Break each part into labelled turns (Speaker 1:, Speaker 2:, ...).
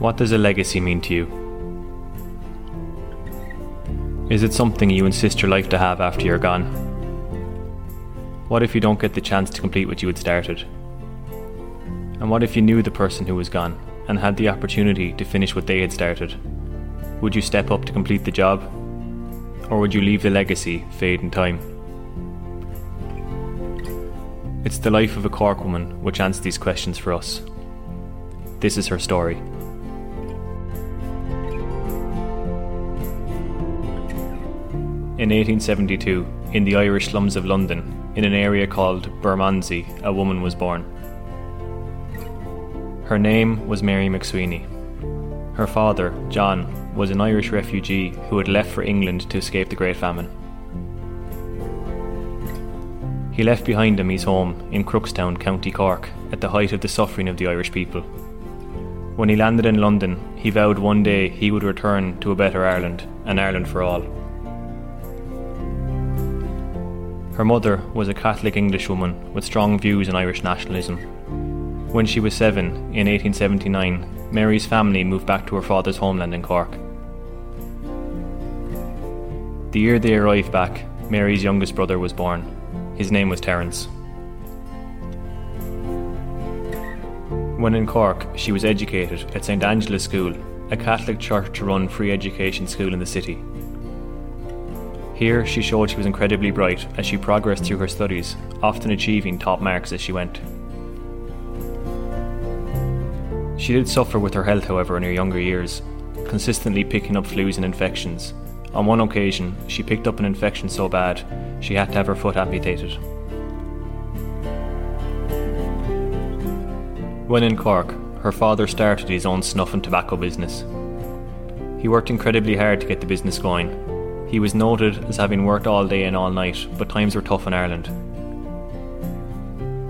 Speaker 1: What does a legacy mean to you? Is it something you insist your life to have after you're gone? What if you don't get the chance to complete what you had started? And what if you knew the person who was gone and had the opportunity to finish what they had started? Would you step up to complete the job? Or would you leave the legacy fade in time? It's the life of a Cork woman which answers these questions for us. This is her story. In 1872, in the Irish slums of London, in an area called Bermondsey, a woman was born. Her name was Mary MacSwiney. Her father, John, was an Irish refugee who had left for England to escape the Great Famine. He left behind him his home in Crookstown, County Cork, at the height of the suffering of the Irish people. When he landed in London, he vowed one day he would return to a better Ireland, an Ireland for all. Her mother was a Catholic Englishwoman with strong views on Irish nationalism. When she was seven, in 1879, Mary's family moved back to her father's homeland in Cork. The year they arrived back, Mary's youngest brother was born. His name was Terence. When in Cork, she was educated at St Angela's School, a Catholic church run free education school in the city. Here, she showed she was incredibly bright as she progressed through her studies, often achieving top marks as she went. She did suffer with her health, however, in her younger years, consistently picking up flus and infections. On one occasion, she picked up an infection so bad she had to have her foot amputated. When in Cork, her father started his own snuff and tobacco business. He worked incredibly hard to get the business going, he was noted as having worked all day and all night, but times were tough in Ireland.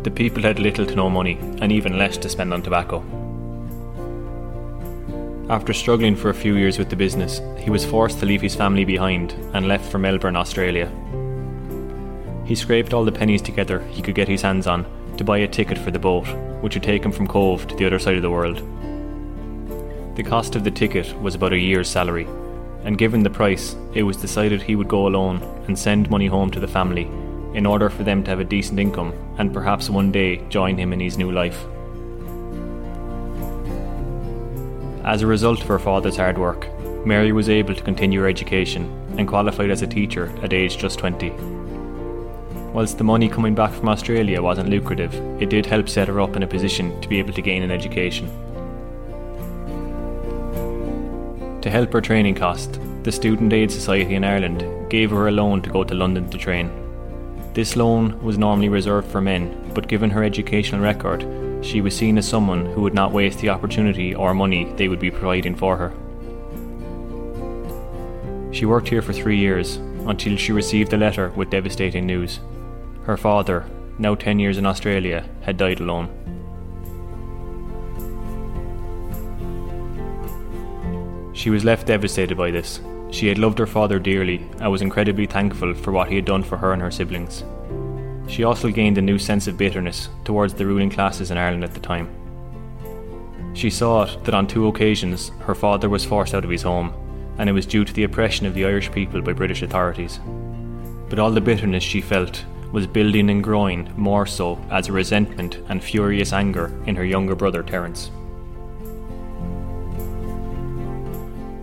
Speaker 1: The people had little to no money, and even less to spend on tobacco. After struggling for a few years with the business, he was forced to leave his family behind and left for Melbourne, Australia. He scraped all the pennies together he could get his hands on to buy a ticket for the boat, which would take him from Cobh to the other side of the world. The cost of the ticket was about a year's salary, and given the price, it was decided he would go alone and send money home to the family in order for them to have a decent income and perhaps one day join him in his new life. As a result of her father's hard work, Mary was able to continue her education and qualified as a teacher at age just 20. Whilst the money coming back from Australia wasn't lucrative, it did help set her up in a position to be able to gain an education. To help her training cost, the Student Aid Society in Ireland gave her a loan to go to London to train. This loan was normally reserved for men, but given her educational record, she was seen as someone who would not waste the opportunity or money they would be providing for her. She worked here for three years until she received a letter with devastating news. Her father, now 10 years in Australia, had died alone. She was left devastated by this. She had loved her father dearly and was incredibly thankful for what he had done for her and her siblings. She also gained a new sense of bitterness towards the ruling classes in Ireland at the time. She saw it that on two occasions her father was forced out of his home, and it was due to the oppression of the Irish people by British authorities. But all the bitterness she felt was building and growing more so as a resentment and furious anger in her younger brother Terence.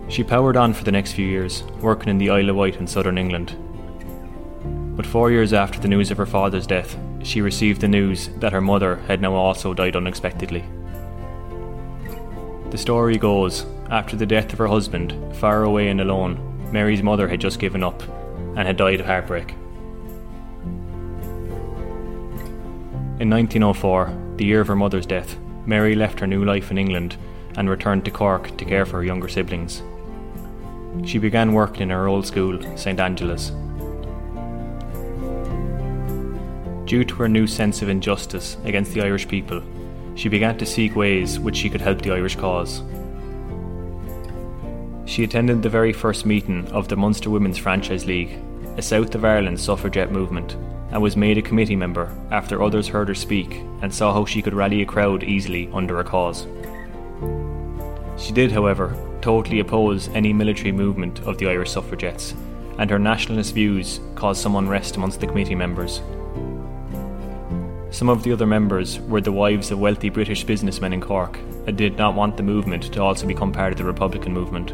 Speaker 1: She powered on for the next few years, working in the Isle of Wight in southern England. But four years after the news of her father's death, she received the news that her mother had now also died unexpectedly. The story goes after the death of her husband, far away and alone, Mary's mother had just given up and had died of heartbreak. In 1904, the year of her mother's death, Mary left her new life in England and returned to Cork to care for her younger siblings. She began working in her old school, St Angela's. Due to her new sense of injustice against the Irish people, she began to seek ways which she could help the Irish cause. She attended the very first meeting of the Munster Women's Franchise League, a South of Ireland suffragette movement, and was made a committee member after others heard her speak and saw how she could rally a crowd easily under a cause. She did, however, totally oppose any military movement of the Irish suffragettes, and her nationalist views caused some unrest amongst the committee members. Some of the other members were the wives of wealthy British businessmen in Cork and did not want the movement to also become part of the Republican movement.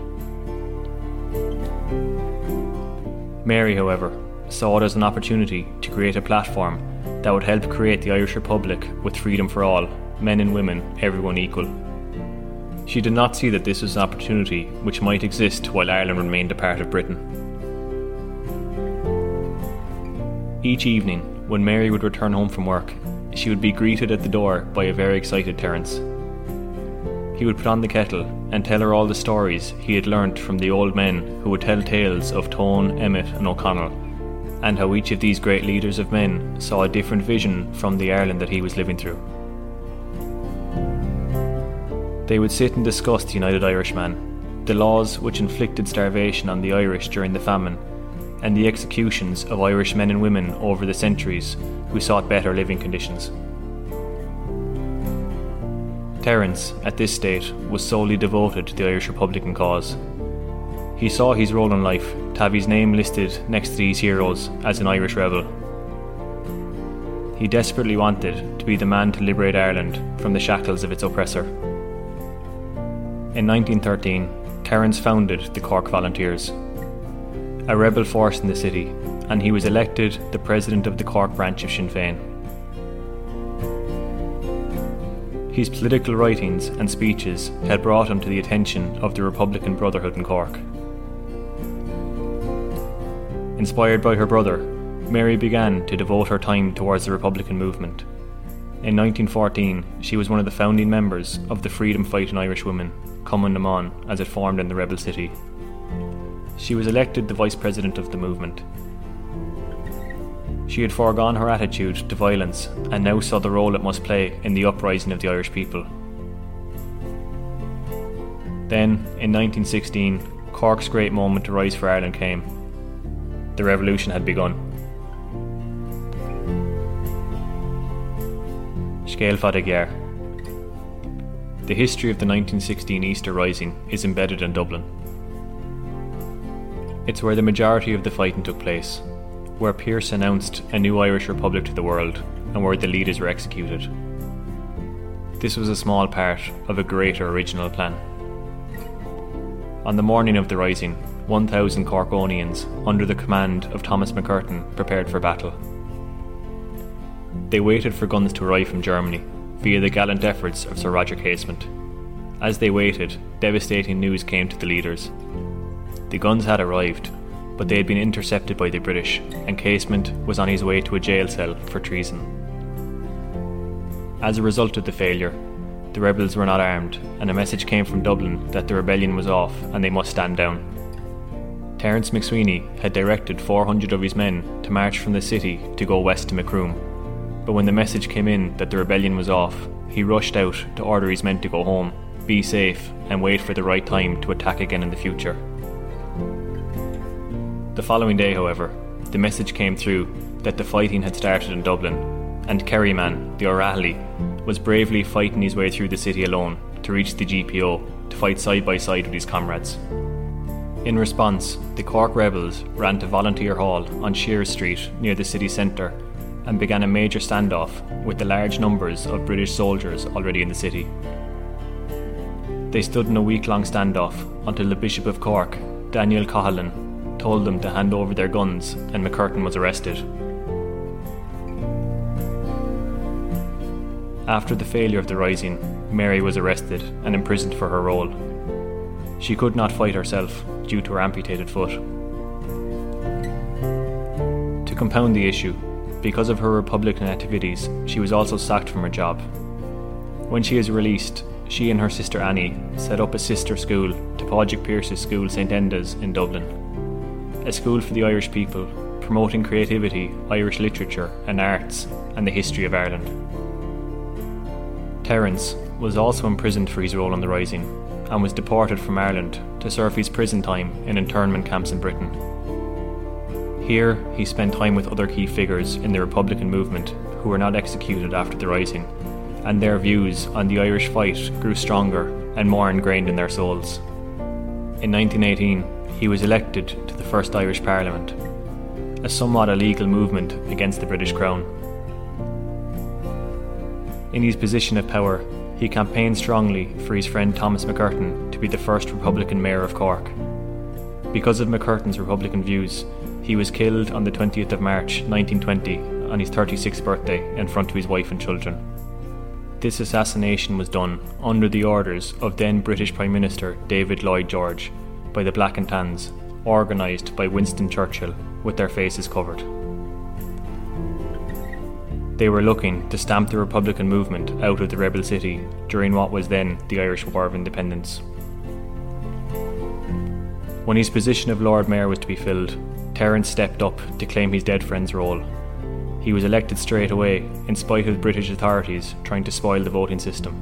Speaker 1: Mary, however, saw it as an opportunity to create a platform that would help create the Irish Republic with freedom for all, men and women, everyone equal. She did not see that this was an opportunity which might exist while Ireland remained a part of Britain. Each evening, when Mary would return home from work, she would be greeted at the door by a very excited Terence. He would put on the kettle and tell her all the stories he had learnt from the old men who would tell tales of Tone, Emmet, and O'Connell, and how each of these great leaders of men saw a different vision from the Ireland that he was living through. They would sit and discuss the United Irishman, the laws which inflicted starvation on the Irish during the famine, and the executions of Irish men and women over the centuries who sought better living conditions. Terence, at this state, was solely devoted to the Irish Republican cause. He saw his role in life to have his name listed next to these heroes as an Irish rebel. He desperately wanted to be the man to liberate Ireland from the shackles of its oppressor. In 1913, Terence founded the Cork Volunteers, a rebel force in the city, and he was elected the president of the Cork branch of Sinn Féin. His political writings and speeches had brought him to the attention of the Republican Brotherhood in Cork. Inspired by her brother, Mary began to devote her time towards the Republican movement. In 1914, she was one of the founding members of the freedom fighting Irish women, Cumann na mBan, as it formed in the rebel city. She was elected the vice president of the movement she had foregone her attitude to violence and now saw the role it must play in the uprising of the Irish people. Then, in 1916, Cork's great moment to rise for Ireland came. The revolution had begun. Scéal Fada The history of the 1916 Easter Rising is embedded in Dublin. It's where the majority of the fighting took place, where Pearse announced a new Irish Republic to the world and where the leaders were executed. This was a small part of a greater original plan. On the morning of the rising, 1,000 Corkonians, under the command of Thomas MacCurtain, prepared for battle. They waited for guns to arrive from Germany via the gallant efforts of Sir Roger Casement. As they waited, devastating news came to the leaders. The guns had arrived, but they had been intercepted by the British, and Casement was on his way to a jail cell for treason. As a result of the failure, the rebels were not armed, and a message came from Dublin that the rebellion was off and they must stand down. Terence MacSwiney had directed 400 of his men to march from the city to go west to Macroom, but when the message came in that the rebellion was off, he rushed out to order his men to go home, be safe, and wait for the right time to attack again in the future. The following day, however, the message came through that the fighting had started in Dublin, and Kerryman, the O'Rahilly, was bravely fighting his way through the city alone to reach the GPO to fight side by side with his comrades. In response, the Cork rebels ran to Volunteer Hall on Sheares Street near the city centre and began a major standoff with the large numbers of British soldiers already in the city. They stood in a week long standoff until the Bishop of Cork, Daniel Cohalan, told them to hand over their guns, and MacCurtain was arrested. After the failure of the rising, Mary was arrested and imprisoned for her role. She could not fight herself due to her amputated foot. To compound the issue, because of her Republican activities, she was also sacked from her job. When she is released, she and her sister Annie set up a sister school to Padraig Pearse's school St Enda's in Dublin a school for the Irish people, promoting creativity, Irish literature and arts, and the history of Ireland. Terence was also imprisoned for his role in the Rising and was deported from Ireland to serve his prison time in internment camps in Britain. Here, he spent time with other key figures in the Republican movement who were not executed after the Rising, and their views on the Irish fight grew stronger and more ingrained in their souls. In 1918, he was elected to the first Irish Parliament, a somewhat illegal movement against the British Crown. In his position of power, he campaigned strongly for his friend Thomas MacCurtain to be the first Republican mayor of Cork. Because of MacCurtain's Republican views, he was killed on the 20th of March 1920 on his 36th birthday in front of his wife and children. This assassination was done under the orders of then British Prime Minister David Lloyd George by the Black and Tans, organised by Winston Churchill with their faces covered. They were looking to stamp the Republican movement out of the rebel city during what was then the Irish War of Independence. When his position of Lord Mayor was to be filled, Terence stepped up to claim his dead friend's role. He was elected straight away, in spite of British authorities trying to spoil the voting system.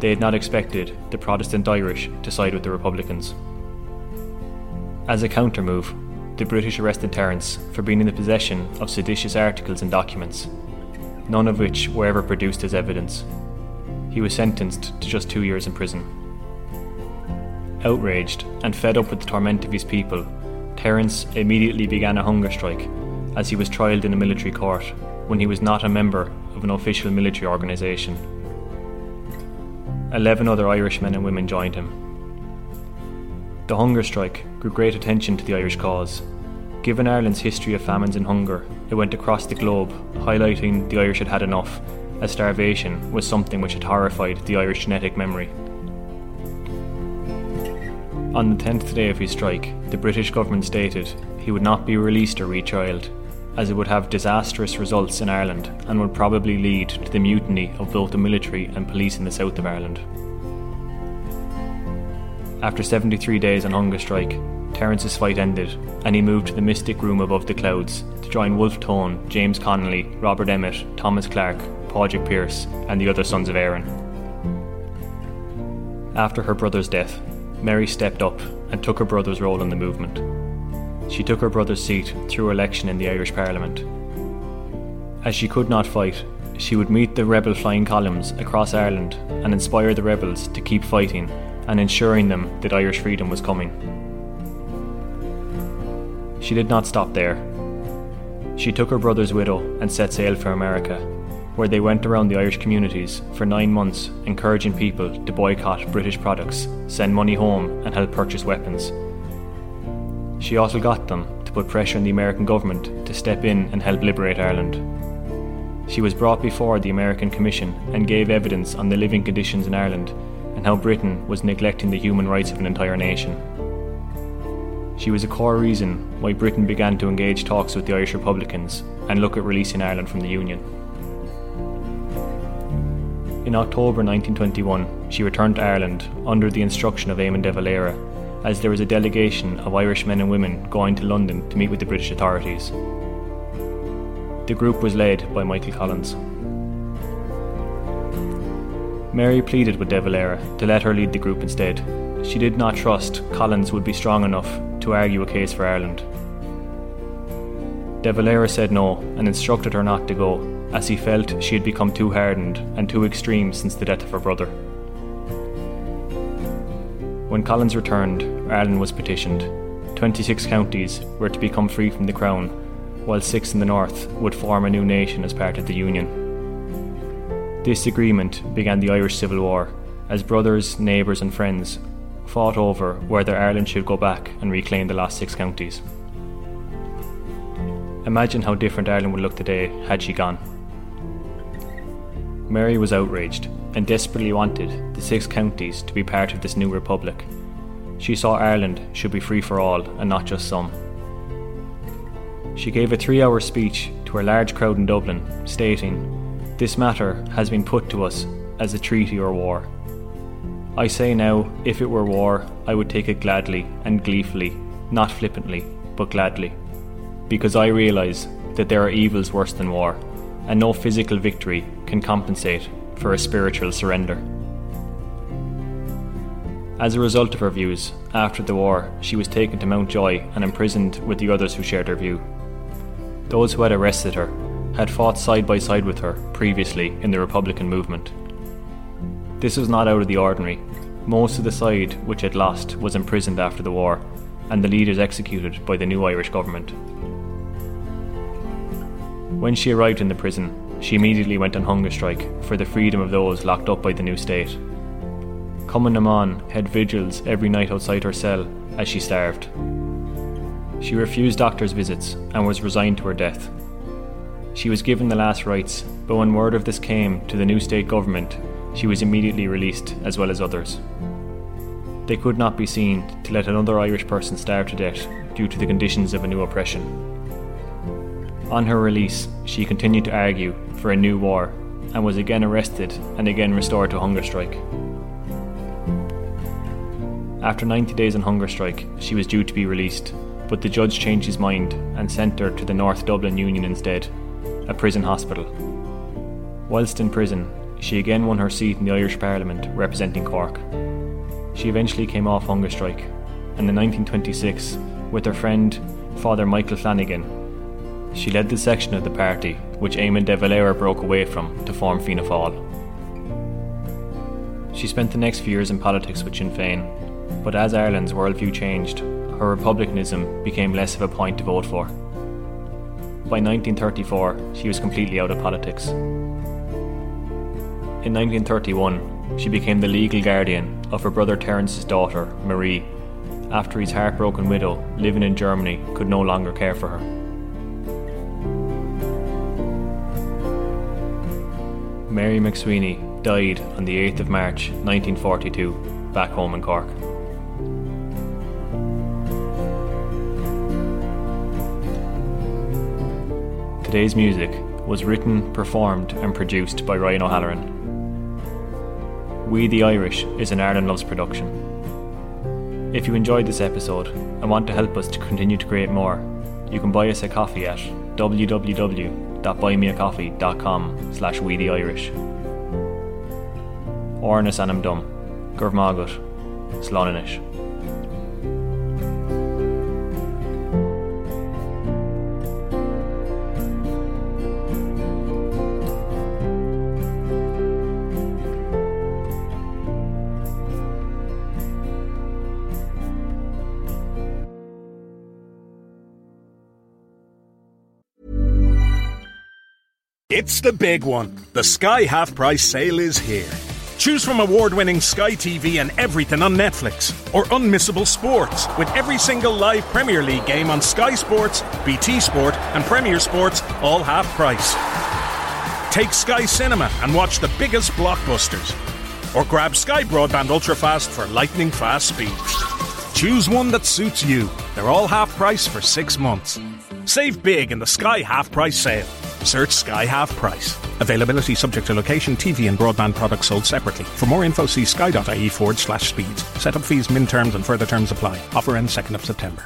Speaker 1: They had not expected the Protestant Irish to side with the Republicans. As a countermove, the British arrested Terence for being in the possession of seditious articles and documents, none of which were ever produced as evidence. He was sentenced to just two years in prison. Outraged and fed up with the torment of his people, Terence immediately began a hunger strike as he was trialled in a military court when he was not a member of an official military organisation. Eleven other Irishmen and women joined him. The hunger strike drew great attention to the Irish cause. Given Ireland's history of famines and hunger, it went across the globe, highlighting the Irish had had enough, as starvation was something which had horrified the Irish genetic memory. On the 10th day of his strike, the British government stated he would not be released or retrialed, as it would have disastrous results in Ireland and would probably lead to the mutiny of both the military and police in the south of Ireland. After 73 days on hunger strike, Terence's fight ended, and he moved to the mystic room above the clouds to join Wolfe Tone, James Connolly, Robert Emmet, Thomas Clarke, Padraig Pearse, and the other sons of Erin. After her brother's death, Mary stepped up and took her brother's role in the movement. She took her brother's seat through election in the Irish Parliament. As she could not fight, she would meet the rebel flying columns across Ireland and inspire the rebels to keep fighting and ensuring them that Irish freedom was coming. She did not stop there. She took her brother's widow and set sail for America, where they went around the Irish communities for nine months, encouraging people to boycott British products, send money home, and help purchase weapons. She also got them to put pressure on the American government to step in and help liberate Ireland. She was brought before the American Commission and gave evidence on the living conditions in Ireland and how Britain was neglecting the human rights of an entire nation. She was a core reason why Britain began to engage talks with the Irish Republicans and look at releasing Ireland from the Union. In October 1921, she returned to Ireland under the instruction of Eamon de Valera, as there was a delegation of Irish men and women going to London to meet with the British authorities. The group was led by Michael Collins. Mary pleaded with De Valera to let her lead the group instead. She did not trust Collins would be strong enough to argue a case for Ireland. De Valera said no and instructed her not to go, as he felt she had become too hardened and too extreme since the death of her brother. When Collins returned, Ireland was petitioned. 26 counties were to become free from the Crown, while six in the north would form a new nation as part of the Union. This agreement began the Irish Civil War, as brothers, neighbours, and friends fought over whether Ireland should go back and reclaim the last six counties. Imagine how different Ireland would look today had she gone. Mary was outraged and desperately wanted the six counties to be part of this new republic. She saw Ireland should be free for all and not just some. She gave a three hour speech to a large crowd in Dublin, stating, this matter has been put to us as a treaty or war. I say now, if it were war, I would take it gladly and gleefully, not flippantly, but gladly, because I realise that there are evils worse than war, and no physical victory can compensate for a spiritual surrender. As a result of her views, after the war, she was taken to Mountjoy and imprisoned with the others who shared her view. Those who had arrested her had fought side by side with her previously in the Republican movement. This was not out of the ordinary, Most of the side which had lost was imprisoned after the war, and the leaders executed by the new Irish government. When she arrived in the prison, she immediately went on hunger strike for the freedom of those locked up by the new state. Cumann na mBan had vigils every night outside her cell as she starved. She refused doctors' visits and was resigned to her death. She was given the last rites, but when word of this came to the new state government, she was immediately released, as well as others. They could not be seen to let another Irish person starve to death due to the conditions of a new oppression. On her release, she continued to argue for a new war and was again arrested and again restored to hunger strike. After 90 days on hunger strike, she was due to be released, but the judge changed his mind and sent her to the North Dublin Union instead, a prison hospital. Whilst in prison, she again won her seat in the Irish Parliament representing Cork. She eventually came off hunger strike, and in 1926, with her friend Father Michael Flanagan, she led the section of the party which Eamon de Valera broke away from to form Fianna Fáil. She spent the next few years in politics with Sinn Féin, but as Ireland's worldview changed, her republicanism became less of a point to vote for. By 1934, she was completely out of politics. In 1931, she became the legal guardian of her brother Terence's daughter, Marie, after his heartbroken widow, living in Germany, could no longer care for her. Mary MacSwiney died on the 8th of March 1942, back home in Cork. Today's music was written, performed, and produced by Ryhan O'Halloran. We the Irish is an Ireland Loves production. If you enjoyed this episode and want to help us to continue to create more, you can buy us a coffee at www.buymeacoffee.com slash we the Irish. Ornas anam dum, Gurmagut, Sloninish.
Speaker 2: It's the big one. The Sky Half Price sale is here. Choose from award winning Sky TV and everything on Netflix, or unmissable sports with every single live Premier League game on Sky Sports, BT Sport, and Premier Sports, all half price. Take Sky Cinema and watch the biggest blockbusters, or grab Sky Broadband Ultrafast for lightning fast speeds. Choose one that suits you. They're all half price for six months. Save big in the Sky Half Price sale. Search Sky Half Price. Availability subject to location, TV and broadband products sold separately. For more info, see sky.ie forward slash speeds. Setup fees, min terms and further terms apply. Offer ends 2nd of September.